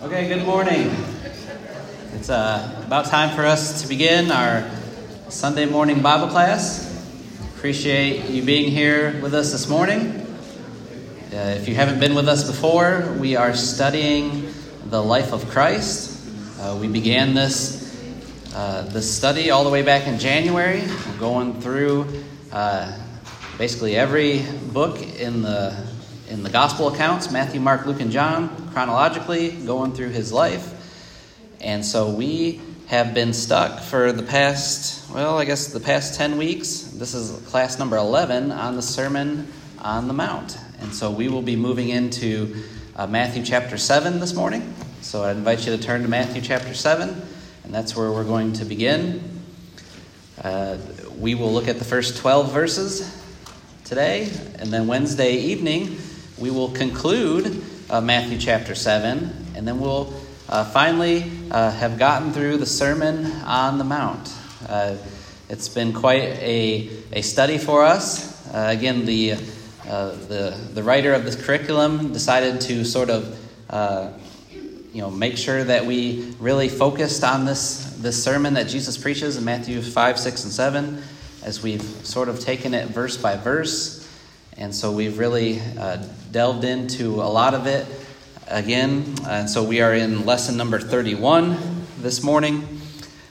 Okay, good morning. It's uh, about time for us to begin our Sunday morning Bible class. Appreciate you being here with us this morning. Uh, if you haven't been with us before, we are studying the life of Christ. Uh, we began this uh, this study all the way back in January, We're going through uh, basically every book in the in the gospel accounts Matthew, Mark, Luke, and John, chronologically, going through his life. And so we have been stuck for the past, well, I guess the past 10 weeks. This is class number 11 on the Sermon on the Mount. And so we will be moving into uh, Matthew chapter 7 this morning. So I invite you to turn to Matthew chapter 7, and that's where we're going to begin. Uh, we will look at the first 12 verses today, and then Wednesday evening, we will conclude uh, Matthew chapter 7, and then we'll uh, finally uh, have gotten through the Sermon on the Mount. Uh, it's been quite a, a study for us. Uh, again, the, uh, the, the writer of this curriculum decided to sort of you know, make sure that we really focused on this, this sermon that Jesus preaches in Matthew 5, 6, and 7, as we've sort of taken it verse by verse and so we've really uh, delved into a lot of it again. And so we are in lesson number 31 this morning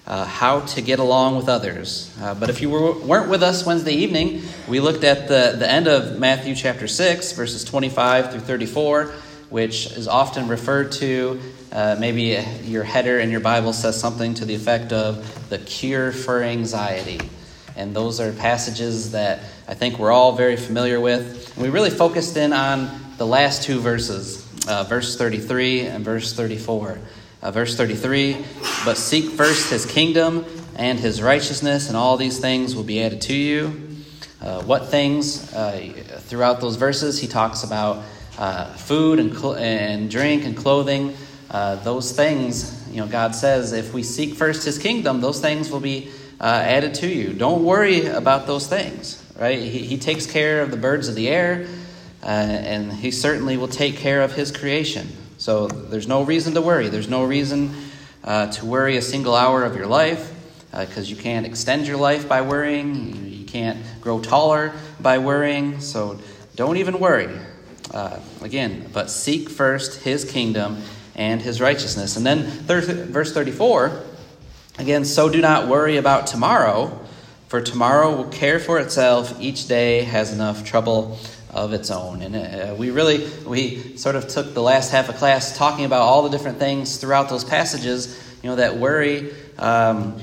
uh, How to Get Along with Others. Uh, but if you were, weren't with us Wednesday evening, we looked at the, the end of Matthew chapter 6, verses 25 through 34, which is often referred to. Uh, maybe your header in your Bible says something to the effect of the cure for anxiety. And those are passages that I think we're all very familiar with. We really focused in on the last two verses, uh, verse 33 and verse 34. Uh, verse 33 But seek first his kingdom and his righteousness, and all these things will be added to you. Uh, what things? Uh, throughout those verses, he talks about uh, food and, cl- and drink and clothing. Uh, those things, you know, God says, if we seek first his kingdom, those things will be uh, added to you. Don't worry about those things, right? He, he takes care of the birds of the air, uh, and he certainly will take care of his creation. So there's no reason to worry. There's no reason uh, to worry a single hour of your life because uh, you can't extend your life by worrying. You, you, can't grow taller by worrying. So don't even worry. Uh, again, but seek first his kingdom and his righteousness. And then thir- verse 34 Again, so do not worry about tomorrow, for tomorrow will care for itself. Each day has enough trouble of its own. And uh, we really, we sort of took the last half of class talking about all the different things throughout those passages, you know, that worry um,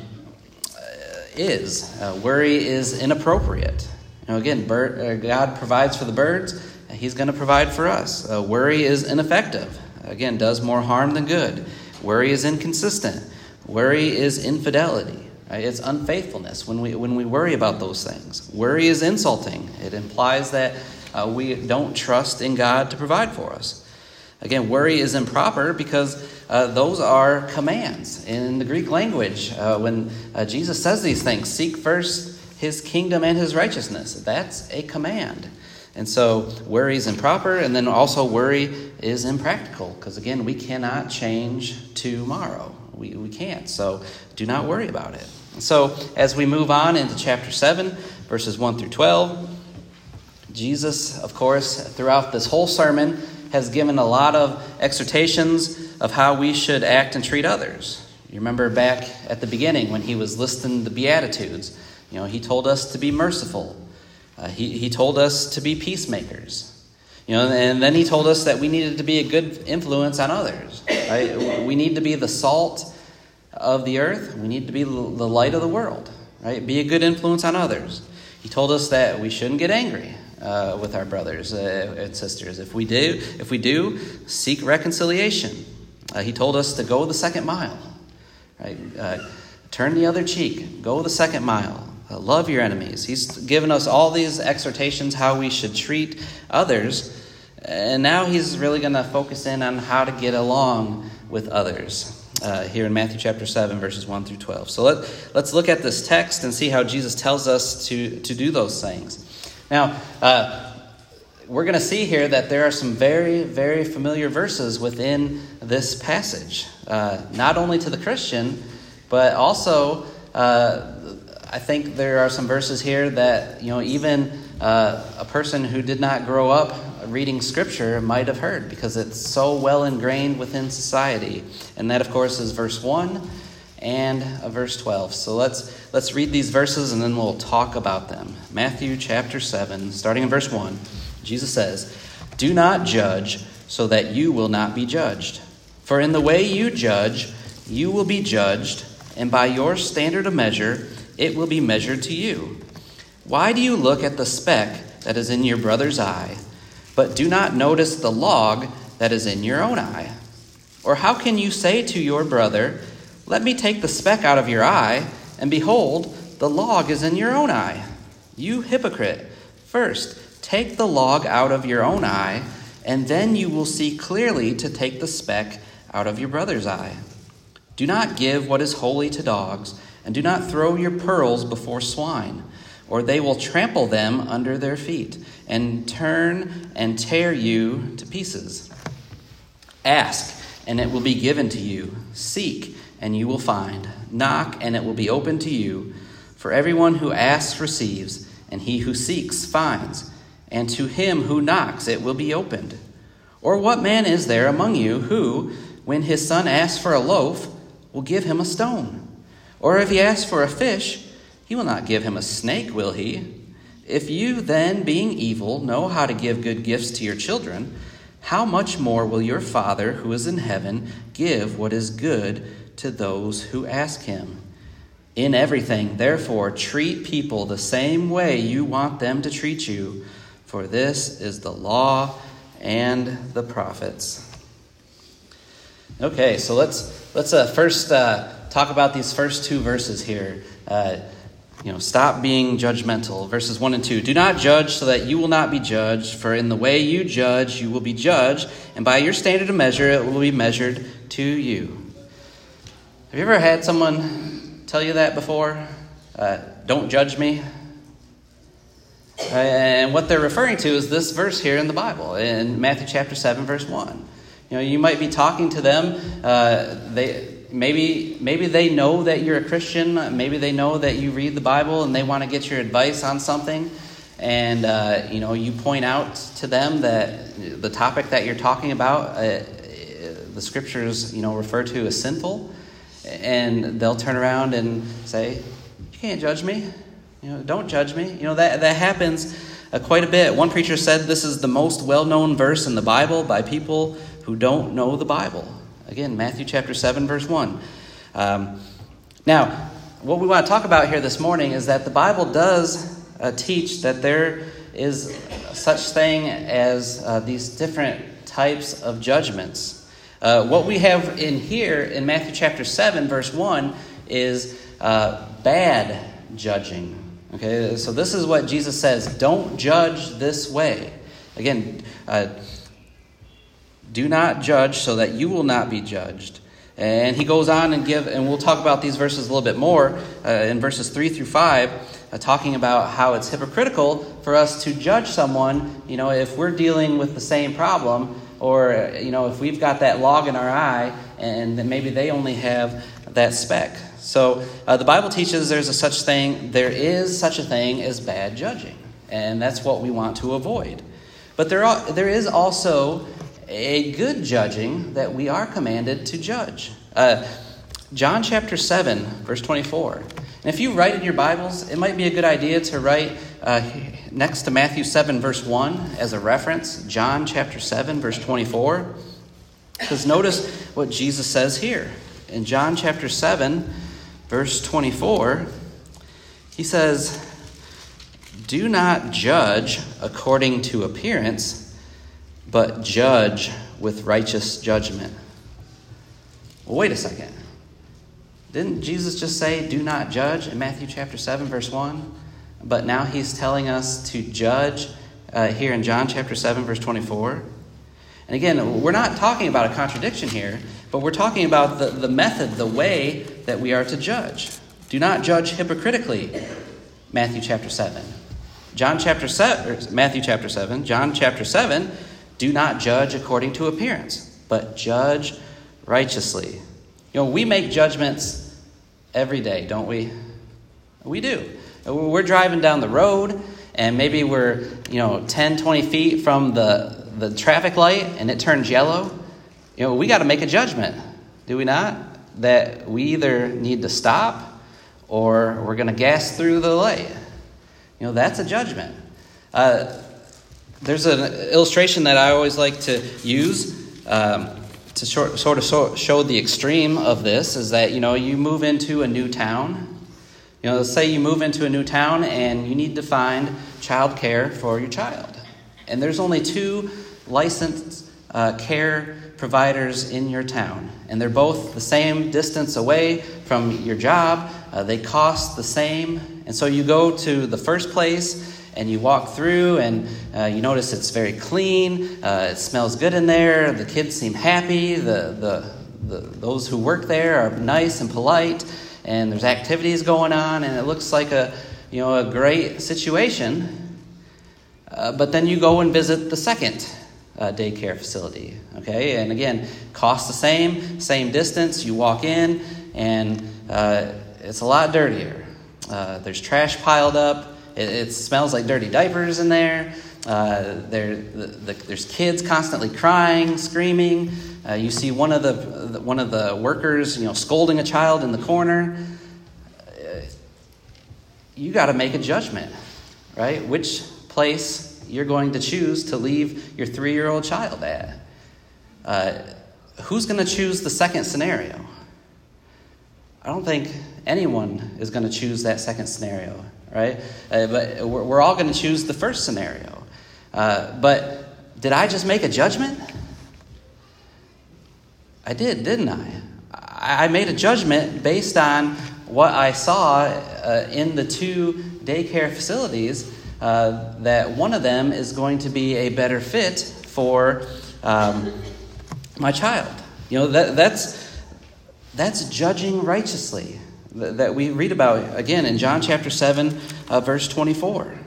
is. Uh, worry is inappropriate. You know, again, bird, uh, God provides for the birds, He's going to provide for us. Uh, worry is ineffective. Again, does more harm than good. Worry is inconsistent. Worry is infidelity. Right? It's unfaithfulness when we, when we worry about those things. Worry is insulting. It implies that uh, we don't trust in God to provide for us. Again, worry is improper because uh, those are commands. In the Greek language, uh, when uh, Jesus says these things, seek first his kingdom and his righteousness, that's a command. And so worry is improper, and then also worry is impractical because, again, we cannot change tomorrow. We, we can't. So do not worry about it. So as we move on into chapter 7, verses 1 through 12, Jesus, of course, throughout this whole sermon, has given a lot of exhortations of how we should act and treat others. You remember back at the beginning when he was listing the Beatitudes, you know, he told us to be merciful. Uh, he, he told us to be peacemakers. You know, and then he told us that we needed to be a good influence on others. Right? We need to be the salt of the earth. We need to be the light of the world. Right? Be a good influence on others. He told us that we shouldn't get angry uh, with our brothers uh, and sisters. If we do, if we do, seek reconciliation. Uh, he told us to go the second mile. Right? Uh, turn the other cheek. Go the second mile. Uh, love your enemies. He's given us all these exhortations how we should treat others. And now he's really going to focus in on how to get along with others. Uh, here in Matthew chapter 7, verses 1 through 12. So let, let's look at this text and see how Jesus tells us to, to do those things. Now, uh, we're going to see here that there are some very, very familiar verses within this passage, uh, not only to the Christian, but also uh, I think there are some verses here that you know even uh, a person who did not grow up reading Scripture might have heard because it's so well ingrained within society, and that of course is verse one and verse 12. So let's let's read these verses and then we'll talk about them. Matthew chapter 7, starting in verse 1. Jesus says, Do not judge so that you will not be judged. For in the way you judge, you will be judged, and by your standard of measure, it will be measured to you. Why do you look at the speck that is in your brother's eye, but do not notice the log that is in your own eye? Or how can you say to your brother, Let me take the speck out of your eye, and behold, the log is in your own eye? You hypocrite! First, Take the log out of your own eye, and then you will see clearly to take the speck out of your brother's eye. Do not give what is holy to dogs, and do not throw your pearls before swine, or they will trample them under their feet, and turn and tear you to pieces. Ask, and it will be given to you. Seek, and you will find. Knock, and it will be opened to you. For everyone who asks receives, and he who seeks finds and to him who knocks it will be opened. Or what man is there among you who, when his son asks for a loaf, will give him a stone? Or if he asks for a fish, he will not give him a snake, will he? If you then, being evil, know how to give good gifts to your children, how much more will your Father who is in heaven give what is good to those who ask him? In everything, therefore, treat people the same way you want them to treat you for this is the law and the prophets. Okay, so let's let's uh, first uh, talk about these first two verses here. Uh, you know, stop being judgmental. Verses 1 and 2. Do not judge so that you will not be judged, for in the way you judge, you will be judged, and by your standard of measure, it will be measured to you. Have you ever had someone tell you that before? Uh, don't judge me. And what they're referring to is this verse here in the Bible, in Matthew chapter 7, verse 1. You know, you might be talking to them. Uh, they, maybe, maybe they know that you're a Christian. Maybe they know that you read the Bible and they want to get your advice on something. And, uh, you know, you point out to them that the topic that you're talking about, uh, the scriptures, you know, refer to as sinful. And they'll turn around and say, You can't judge me. You know, don't judge me. You know, that, that happens uh, quite a bit. One preacher said this is the most well known verse in the Bible by people who don't know the Bible. Again, Matthew chapter 7, verse 1. Um, now, what we want to talk about here this morning is that the Bible does uh, teach that there is such thing as uh, these different types of judgments. Uh, what we have in here in Matthew chapter 7, verse 1, is uh, bad judging. Okay, so this is what Jesus says don't judge this way. Again, uh, do not judge so that you will not be judged. And he goes on and give, and we'll talk about these verses a little bit more uh, in verses three through five, uh, talking about how it's hypocritical for us to judge someone. You know, if we're dealing with the same problem, or you know, if we've got that log in our eye, and maybe they only have that speck. So uh, the Bible teaches there's a such thing, there is such a thing as bad judging, and that's what we want to avoid. But there, are, there is also a good judging that we are commanded to judge. Uh, John chapter 7, verse 24. And if you write in your Bibles, it might be a good idea to write uh, next to Matthew 7, verse 1 as a reference, John chapter 7, verse 24. Because notice what Jesus says here. In John chapter 7, verse 24, he says, Do not judge according to appearance, but judge with righteous judgment. Well, wait a second. Didn't Jesus just say, Do not judge in Matthew chapter 7, verse 1? But now he's telling us to judge uh, here in John chapter 7, verse 24. And again, we're not talking about a contradiction here, but we're talking about the, the method, the way that we are to judge. Do not judge hypocritically, Matthew chapter 7. John chapter 7, Matthew chapter 7, John chapter 7, do not judge according to appearance, but judge righteously. You know, we make judgments every day, don't we? We do. We're driving down the road and maybe we're, you know, 10, 20 feet from the, the traffic light and it turns yellow. You know, we got to make a judgment, do we not? That we either need to stop or we're going to gas through the light. You know, that's a judgment. Uh, there's an illustration that I always like to use um, to short, sort of show the extreme of this is that, you know, you move into a new town. You know, let's say you move into a new town and you need to find child care for your child. And there's only two licensed uh, care providers in your town. And they're both the same distance away from your job. Uh, they cost the same. And so you go to the first place and you walk through and uh, you notice it's very clean. Uh, it smells good in there. The kids seem happy. The, the, the, those who work there are nice and polite. And there's activities going on. And it looks like a, you know, a great situation. Uh, but then you go and visit the second uh, daycare facility. Okay, and again, cost the same, same distance. You walk in, and uh, it's a lot dirtier. Uh, there's trash piled up. It, it, smells like dirty diapers in there. Uh, there, the, the, there's kids constantly crying, screaming. Uh, you see one of the one of the workers, you know, scolding a child in the corner. Uh, you got to make a judgment, right? Which place you're going to choose to leave your three year old child at? Uh, who's going to choose the second scenario? I don't think anyone is going to choose that second scenario, right? Uh, but we're, we're all going to choose the first scenario. Uh, but did I just make a judgment? I did, didn't I? I made a judgment based on what I saw uh, in the two daycare facilities uh, that one of them is going to be a better fit for um, my child. You know, that, that's, that's judging righteously that we read about again in John chapter 7, uh, verse 24.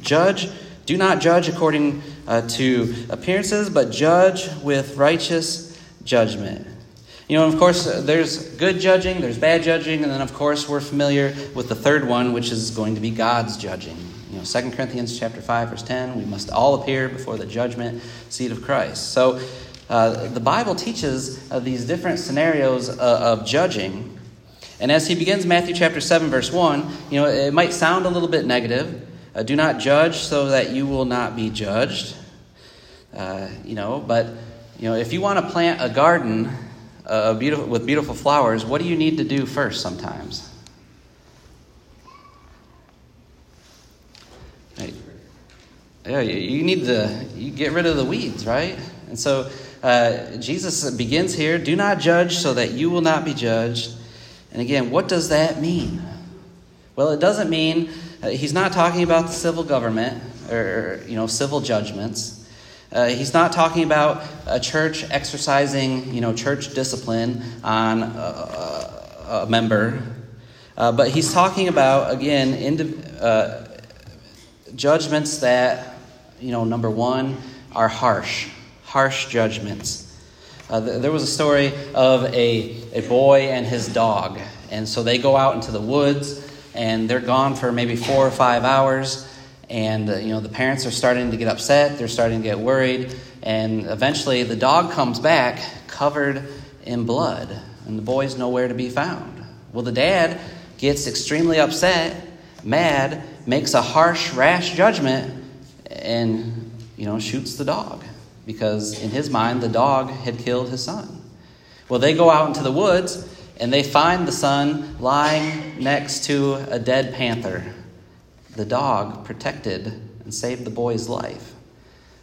Judge, do not judge according uh, to appearances, but judge with righteous judgment. You know, of course, there's good judging, there's bad judging, and then, of course, we're familiar with the third one, which is going to be God's judging. You know, 2 Corinthians chapter 5, verse 10, we must all appear before the judgment seat of Christ. So uh, the Bible teaches uh, these different scenarios uh, of judging. And as he begins Matthew chapter 7, verse 1, you know, it might sound a little bit negative. Uh, do not judge so that you will not be judged. Uh, you know, but, you know, if you want to plant a garden uh, beautiful, with beautiful flowers, what do you need to do first sometimes? Yeah, you need to you get rid of the weeds, right? And so uh, Jesus begins here do not judge so that you will not be judged. And again, what does that mean? Well, it doesn't mean uh, he's not talking about the civil government or, you know, civil judgments. Uh, he's not talking about a church exercising, you know, church discipline on a, a member, uh, but he's talking about again indi- uh, judgments that, you know, number one, are harsh, harsh judgments. Uh, there was a story of a, a boy and his dog. And so they go out into the woods and they're gone for maybe four or five hours. And, uh, you know, the parents are starting to get upset. They're starting to get worried. And eventually the dog comes back covered in blood. And the boy's nowhere to be found. Well, the dad gets extremely upset, mad, makes a harsh, rash judgment, and, you know, shoots the dog because in his mind, the dog had killed his son. Well, they go out into the woods and they find the son lying next to a dead panther. The dog protected and saved the boy's life.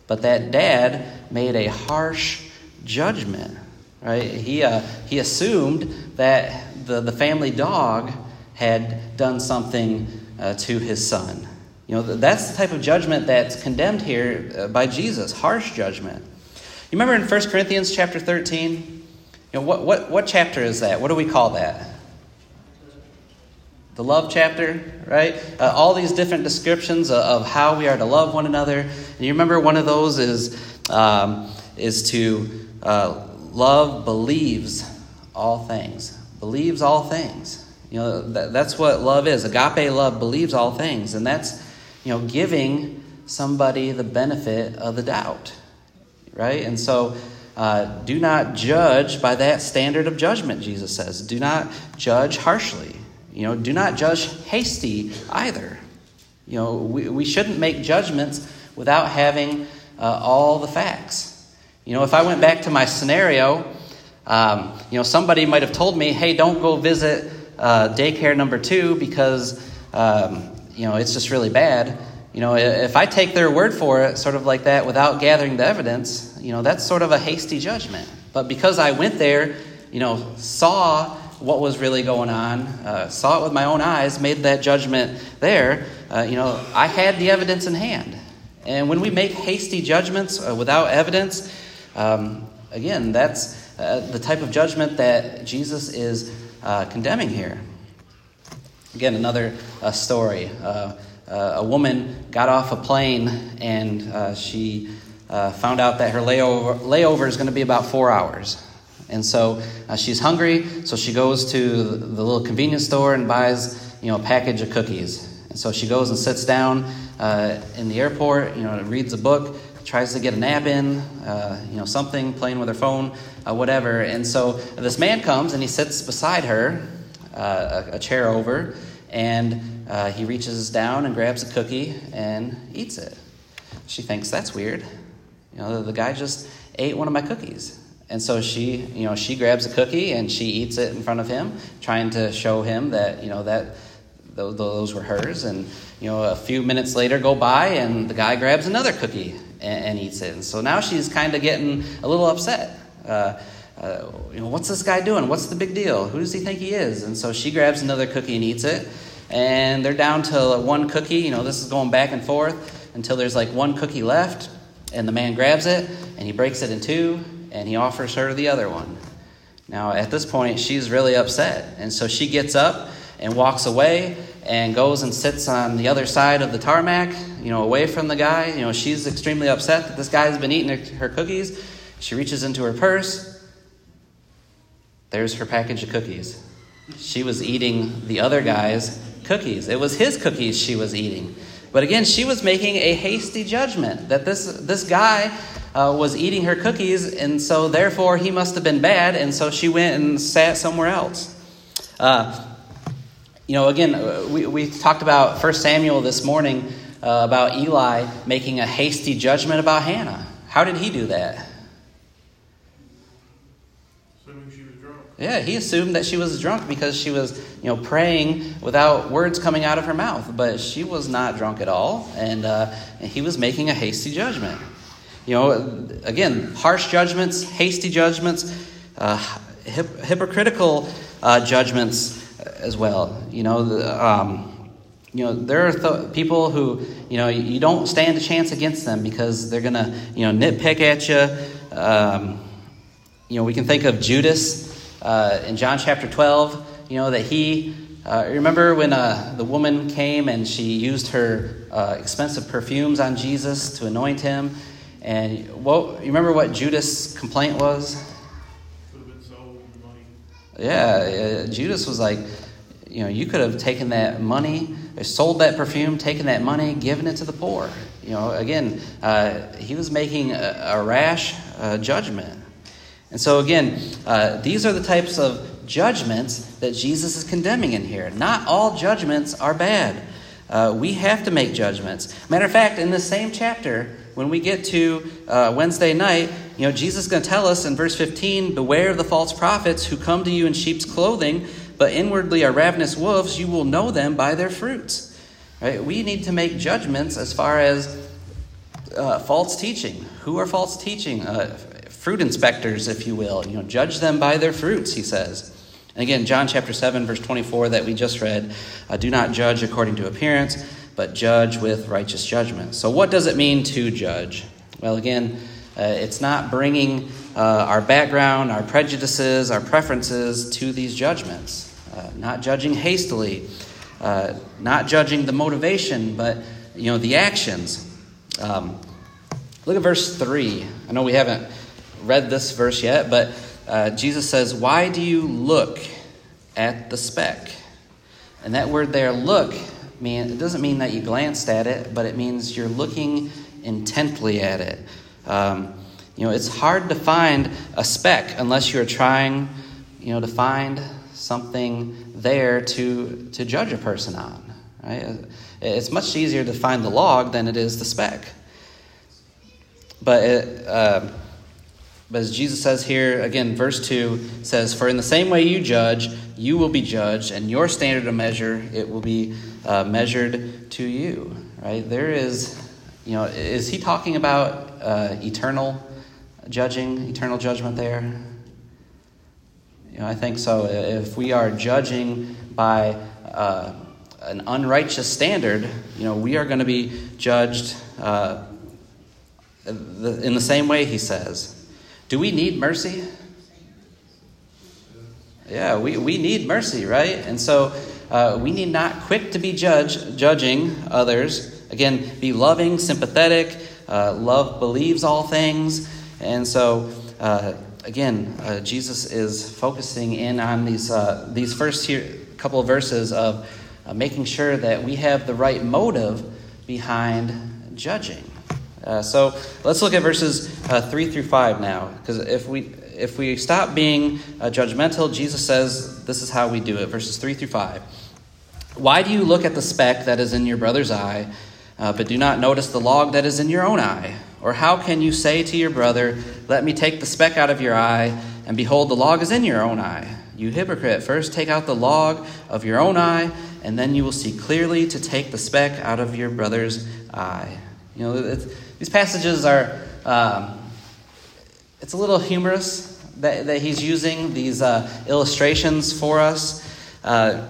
But that dad made a harsh judgment, right? He, uh, he assumed that the, the family dog had done something uh, to his son. You know, that's the type of judgment that's condemned here uh, by Jesus, harsh judgment. You remember in 1 Corinthians chapter 13? You know, what, what, what chapter is that? What do we call that? the love chapter, right? Uh, all these different descriptions of, of, how we are to love one another. And you remember one of those is, um, is to uh, love believes all things. Believes all things. You know, that, that's what love is. Agape love believes all things. And that's, you know, giving somebody the benefit of the doubt, right? And so, uh, do not judge by that standard of judgment, Jesus says. Do not judge harshly. You know, do not judge hasty either. You know, we, we shouldn't make judgments without having uh, all the facts. You know, if I went back to my scenario, um, you know, somebody might have told me, hey, don't go visit uh, daycare number two because, um, you know, it's just really bad. You know, if I take their word for it, sort of like that, without gathering the evidence, you know, that's sort of a hasty judgment. But because I went there, you know, saw what was really going on, uh, saw it with my own eyes, made that judgment there, uh, you know, I had the evidence in hand. And when we make hasty judgments uh, without evidence, um, again, that's uh, the type of judgment that Jesus is uh, condemning here. Again, another uh, story. Uh, uh, a woman got off a plane and uh, she found out that her layover, layover is going to be about four hours. And so she's hungry, so she goes to the little convenience store and buys you know, a package of cookies. And so she goes and sits down in the airport, you know, reads a book, tries to get a nap in, uh, you know, something, playing with her phone, uh, whatever. And so this man comes and he sits beside her, uh, a, chair over, and uh, he reaches down and grabs a cookie and eats it. She thinks that's weird. You know, the, the guy just ate one of my cookies. And so she, you know, she grabs a cookie and she eats it in front of him, trying to show him that, you know, that those were hers. And, you know, a few minutes later go by and the guy grabs another cookie and, and eats it. And so now she's kind of getting a little upset. Uh, uh, you know, what's this guy doing? What's the big deal? Who does he think he is? And so she grabs another cookie and eats it. And they're down to one cookie. You know, this is going back and forth until there's like one cookie left. And the man grabs it and he breaks it in two and he offers her the other one. Now, at this point, she's really upset. And so she gets up and walks away and goes and sits on the other side of the tarmac, you know, away from the guy. You know, she's extremely upset that this guy has been eating her cookies. She reaches into her purse. There's her package of cookies. She was eating the other guy's cookies. It was his cookies she was eating. But again, she was making a hasty judgment that this, this guy uh, was eating her cookies, and so therefore he must have been bad, and so she went and sat somewhere else. Uh, you know, again, uh, we, we talked about 1 Samuel this morning uh, about Eli making a hasty judgment about Hannah. How did he do that? Assuming she was drunk. Yeah, he assumed that she was drunk because she was, you know, praying without words coming out of her mouth. But she was not drunk at all, and, uh, and he was making a hasty judgment. You know, again, harsh judgments, hasty judgments, uh, hip- hypocritical uh, judgments as well. You know, the, um, you know there are th- people who you know you don't stand a chance against them because they're gonna you know nitpick at you. Um, you know, we can think of Judas uh, in John chapter twelve. You know that he. Uh, remember when uh, the woman came and she used her uh, expensive perfumes on Jesus to anoint him, and what you remember what Judas' complaint was? Yeah, uh, Judas was like, you know, you could have taken that money, sold that perfume, taken that money, given it to the poor. You know, again, uh, he was making a, a rash judgment. And so, again, uh, these are the types of judgments that Jesus is condemning in here. Not all judgments are bad. Uh, we have to make judgments. Matter of fact, in the same chapter, when we get to uh, Wednesday night, you know, Jesus is going to tell us in verse 15 Beware of the false prophets who come to you in sheep's clothing, but inwardly are ravenous wolves. You will know them by their fruits. Right? We need to make judgments as far as uh, false teaching. Who are false teaching? Uh, fruit inspectors, if you will. You know, judge them by their fruits, he says. And again, John chapter 7, verse 24 that we just read uh, do not judge according to appearance but judge with righteous judgment. So, what does it mean to judge? Well, again, uh, it's not bringing uh, our background, our prejudices, our preferences to these judgments, uh, not judging hastily. uh, not judging the motivation, but you know the actions. Um, look at verse three. I know we haven't read this verse yet, but uh, Jesus says, "Why do you look at the speck?" And that word there, "look," mean it doesn't mean that you glanced at it, but it means you're looking intently at it. Um, you know, it's hard to find a speck unless you're trying, you know, to find something there to to judge a person on. Right? It's much easier to find the log than it is the speck. But it, uh, but as Jesus says here again, verse two says, "For in the same way you judge, you will be judged, and your standard of measure it will be uh, measured to you." Right? There is, you know, is he talking about uh, eternal judging, eternal judgment there? You know, I think so. If we are judging by uh, an unrighteous standard, you know, we are going to be judged uh, in the same way, he says. Do we need mercy? Yeah, we, we need mercy, right? And so uh, we need not quick to be judge, judging others. Again, be loving, sympathetic. Uh, love believes all things. And so, uh, again, uh, Jesus is focusing in on these, uh, these first here, couple of verses of uh, making sure that we have the right motive behind judging. Uh, so let's look at verses uh, 3 through 5 now, because if we, if we stop being uh, judgmental, Jesus says this is how we do it. Verses 3 through 5. Why do you look at the speck that is in your brother's eye, uh, but do not notice the log that is in your own eye? Or how can you say to your brother, Let me take the speck out of your eye, and behold, the log is in your own eye? You hypocrite, first take out the log of your own eye, and then you will see clearly to take the speck out of your brother's eye. You know, these passages are, um, it's a little humorous that, that he's using these uh, illustrations for us. Uh,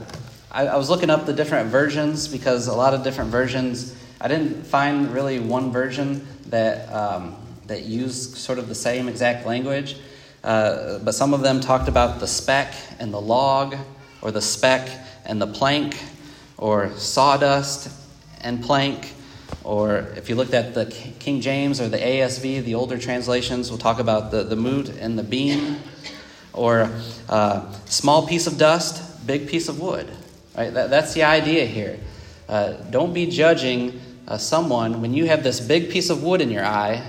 I, I was looking up the different versions because a lot of different versions, I didn't find really one version that, um, that use sort of the same exact language, uh, but some of them talked about the speck and the log, or the speck and the plank, or sawdust and plank. Or if you looked at the King James or the ASV, the older translations we'll talk about the, the moot and the beam. Or uh, small piece of dust, big piece of wood. Right? That, that's the idea here. Uh, don't be judging uh, someone, when you have this big piece of wood in your eye,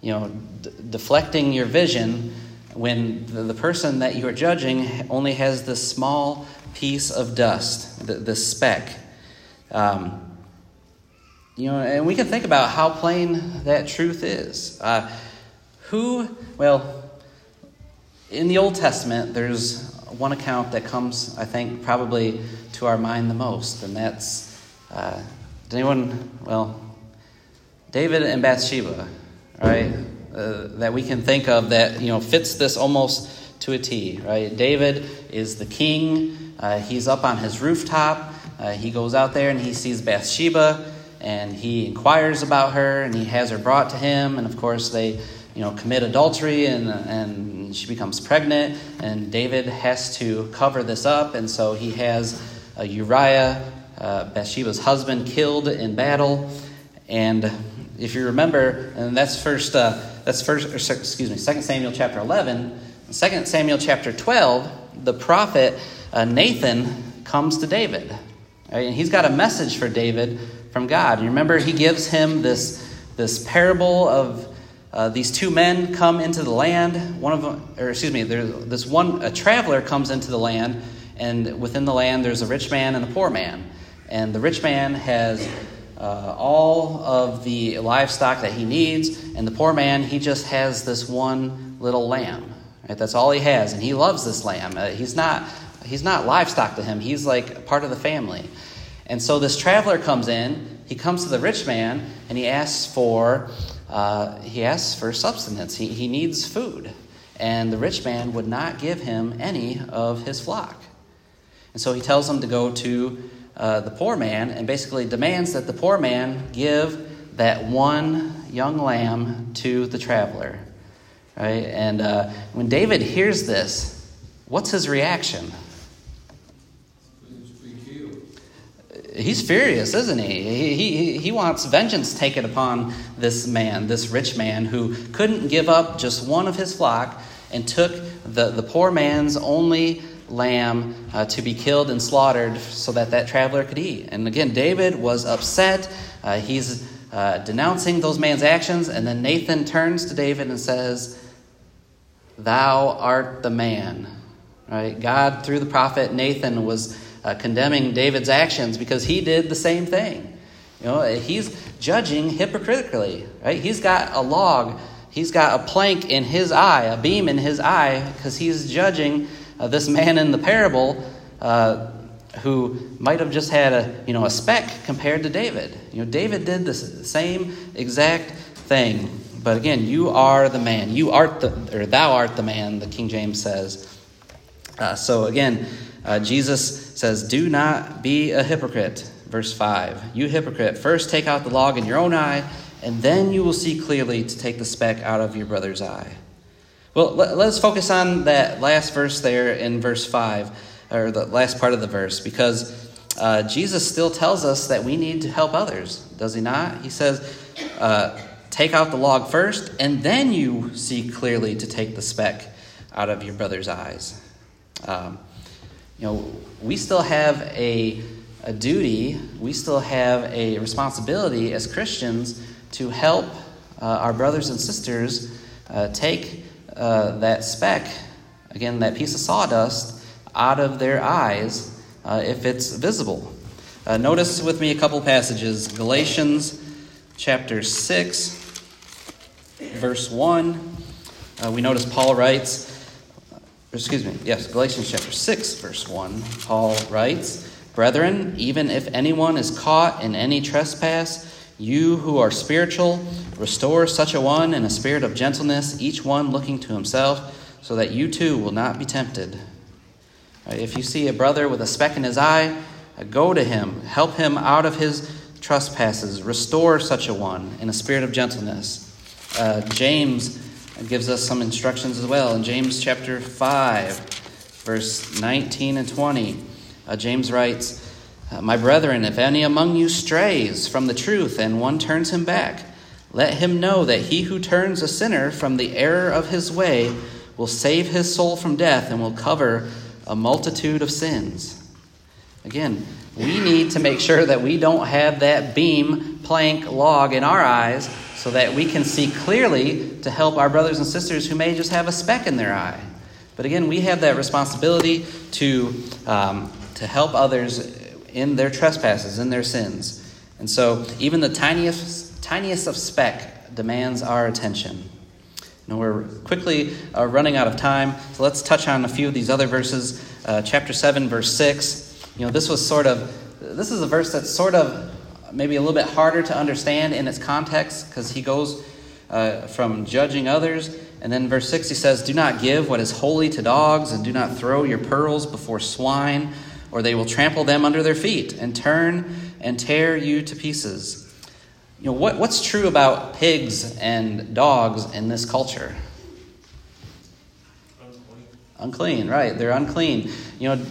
you know, d- deflecting your vision, when the, the, person that you are judging only has this small piece of dust, the, the speck. Um, you know, and we can think about how plain that truth is. Uh, who, well, in the Old Testament, there's one account that comes, I think, probably to our mind the most, and that's uh, does anyone, well, David and Bathsheba, right? Uh, that we can think of that, you know, fits this almost to a T, right? David is the king. Uh, he's up on his rooftop. Uh, he goes out there and he sees Bathsheba and he inquires about her and he has her brought to him. And of course, they, you know, commit adultery and, and she becomes pregnant. And David has to cover this up. And so he has Uriah uh, Bathsheba's husband killed in battle. And if you remember, and that's first, uh, that's first, excuse me, Second Samuel chapter 11. Second Samuel chapter 12, the prophet uh, Nathan comes to David. Right? And he's got a message for David from God. You remember, he gives him this, this parable of uh, these two men come into the land. One of them, or excuse me, there's this one, a traveler comes into the land, and within the land there's a rich man and a poor man. And the rich man has uh, all of the livestock that he needs, and the poor man, he just has this one little lamb. Right? That's all he has, and he loves this lamb. Uh, he's not he's not livestock to him. He's like part of the family. And so this traveler comes in. He comes to the rich man, and he asks for uh, he asks for substance. He he needs food, and the rich man would not give him any of his flock. And so he tells him to go to uh, the poor man and basically demands that the poor man give that one young lamb to the traveler. Right? And uh, when David hears this, what's his reaction? He's furious, isn't he? He, he? he wants vengeance taken upon this man, this rich man, who couldn't give up just one of his flock and took the, the poor man's only lamb uh, to be killed and slaughtered so that that traveler could eat. And again, David was upset. Uh, he's uh, denouncing those man's actions. And then Nathan turns to David and says, Thou art the man. Right? God, through the prophet Nathan, was uh, condemning David's actions because he did the same thing. You know, he's judging hypocritically. Right? He's got a log, he's got a plank in his eye, a beam in his eye, because he's judging uh, this man in the parable. Uh, who might have just had a you know a speck compared to David. You know, David did the same exact thing. But again, you are the man. You art the or thou art the man. The King James says. Uh, so again, uh, Jesus says, "Do not be a hypocrite." Verse five. You hypocrite! First take out the log in your own eye, and then you will see clearly to take the speck out of your brother's eye. Well, let, us focus on that last verse there in verse five or the last part of the verse, because uh, Jesus still tells us that we need to help others, does he not? He says, uh, Take out the log first, and then you see clearly to take the speck out of your brother's eyes. Um, you know, we still have a, a duty, we still have a responsibility as Christians to help uh, our brothers and sisters uh, take uh, that speck, again, that piece of sawdust, out of their eyes uh, if it's visible. Uh, notice with me a couple passages Galatians chapter 6, verse 1. Uh, we notice Paul writes, excuse me, yes, Galatians chapter 6, verse 1. Paul writes, Brethren, even if anyone is caught in any trespass, you who are spiritual, restore such a one in a spirit of gentleness, each one looking to himself, so that you too will not be tempted. If you see a brother with a speck in his eye, uh, go to him, help him out of his trespasses, restore such a one in a spirit of gentleness. Uh, James gives us some instructions as well. In James chapter 5, verse 19 and 20, uh, James writes, uh, My brethren, if any among you strays from the truth and one turns him back, let him know that he who turns a sinner from the error of his way will save his soul from death and will cover a multitude of sins. Again, we need to make sure that we don't have that beam, plank, log in our eyes so that we can see clearly to help our brothers and sisters who may just have a speck in their eye. But again, we have that responsibility to, um, to help others in their trespasses, in their sins. And so, even the tiniest, tiniest of speck demands our attention. Now we're quickly uh, running out of time, so let's touch on a few of these other verses. Uh, chapter 7, verse 6. You know, this was sort of, this is a verse that's sort of maybe a little bit harder to understand in its context because he goes uh, from judging others. And then verse 6 he says, Do not give what is holy to dogs, and do not throw your pearls before swine, or they will trample them under their feet and turn and tear you to pieces. You know, what, what's true about pigs and dogs in this culture? Unclean. unclean, right. They're unclean. You know,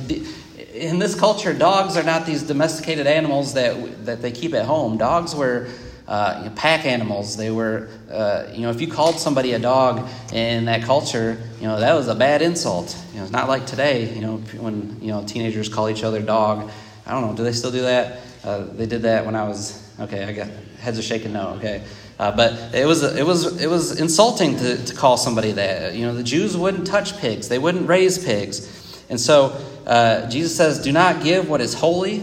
in this culture, dogs are not these domesticated animals that, that they keep at home. Dogs were uh, pack animals. They were, uh, you know, if you called somebody a dog in that culture, you know, that was a bad insult. You know, it's not like today, you know, when, you know, teenagers call each other dog. I don't know, do they still do that? Uh, they did that when I was, okay, I got, heads are shaking no. Okay, uh, but it was it was it was insulting to, to call somebody that. You know, the Jews wouldn't touch pigs; they wouldn't raise pigs, and so uh, Jesus says, "Do not give what is holy."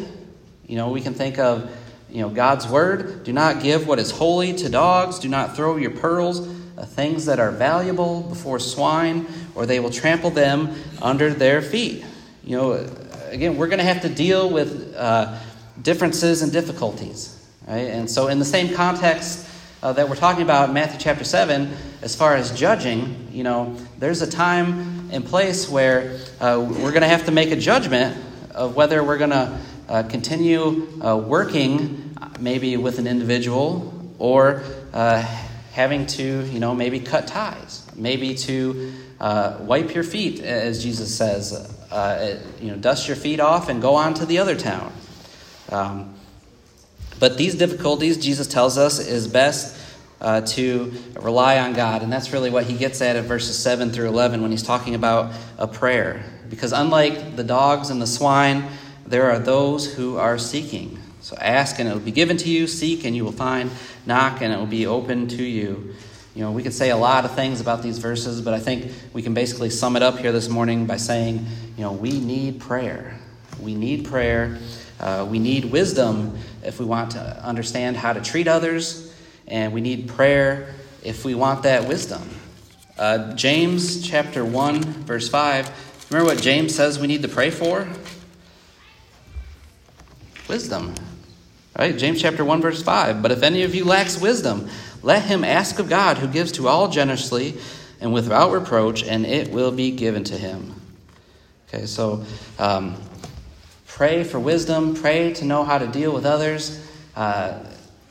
You know, we can think of you know God's word. Do not give what is holy to dogs. Do not throw your pearls, uh, things that are valuable, before swine, or they will trample them under their feet. You know, again, we're going to have to deal with uh, differences and difficulties. Right? And so, in the same context uh, that we're talking about in Matthew chapter 7, as far as judging, you know, there's a time and place where uh, we're going to have to make a judgment of whether we're going to uh, continue uh, working maybe with an individual or uh, having to, you know, maybe cut ties, maybe to uh, wipe your feet, as Jesus says, you know, dust your feet off and go on to the other town. Um, but these difficulties, Jesus tells us, is best uh, to rely on God. And that's really what he gets at in verses 7 through 11 when he's talking about a prayer. Because unlike the dogs and the swine, there are those who are seeking. So ask and it will be given to you, seek and you will find, knock and it will be open to you. You know, we could say a lot of things about these verses, but I think we can basically sum it up here this morning by saying, you know, we need prayer. We need prayer. Uh, we need wisdom if we want to understand how to treat others, and we need prayer if we want that wisdom. Uh, James chapter 1, verse 5. Remember what James says we need to pray for? Wisdom. Right? James chapter 1 verse 5. But if any of you lacks wisdom, let him ask of God who gives to all generously and without reproach, and it will be given to him. Okay, so um, pray for wisdom, pray to know how to deal with others. Uh,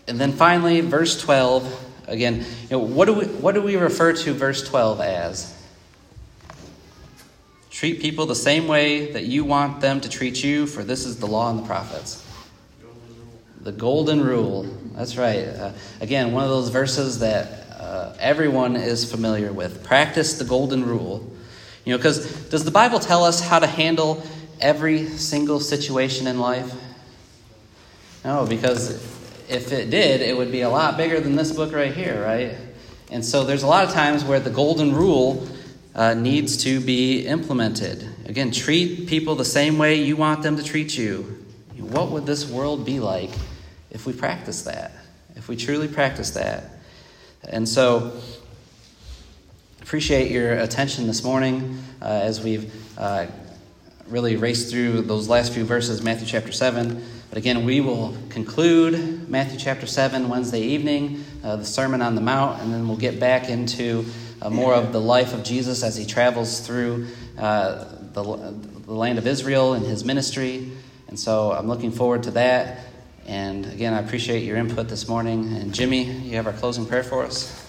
and then finally, verse 12. Again, you know, what do we what do we refer to verse 12 as? Treat people the same way that you want them to treat you, for this is the law and the prophets. The golden rule. That's right. Uh, again, one of those verses that uh, everyone is familiar with. Practice the golden rule. You know, because does the Bible tell us how to handle every single situation in life? No, because if it did, it would be a lot bigger than this book right here, right? And so there's a lot of times where the golden rule uh, needs to be implemented. Again, treat people the same way you want them to treat you. What would this world be like if we practice that, if we truly practice that. And so, appreciate your attention this morning uh, as we've uh, really raced through those last few verses, Matthew chapter 7. But again, we will conclude Matthew chapter 7 Wednesday evening, uh, the Sermon on the Mount, and then we'll get back into uh, more of the life of Jesus as he travels through uh, the, the land of Israel and his ministry. And so I'm looking forward to that. And again, I appreciate your input this morning. And Jimmy, you have our closing prayer for us?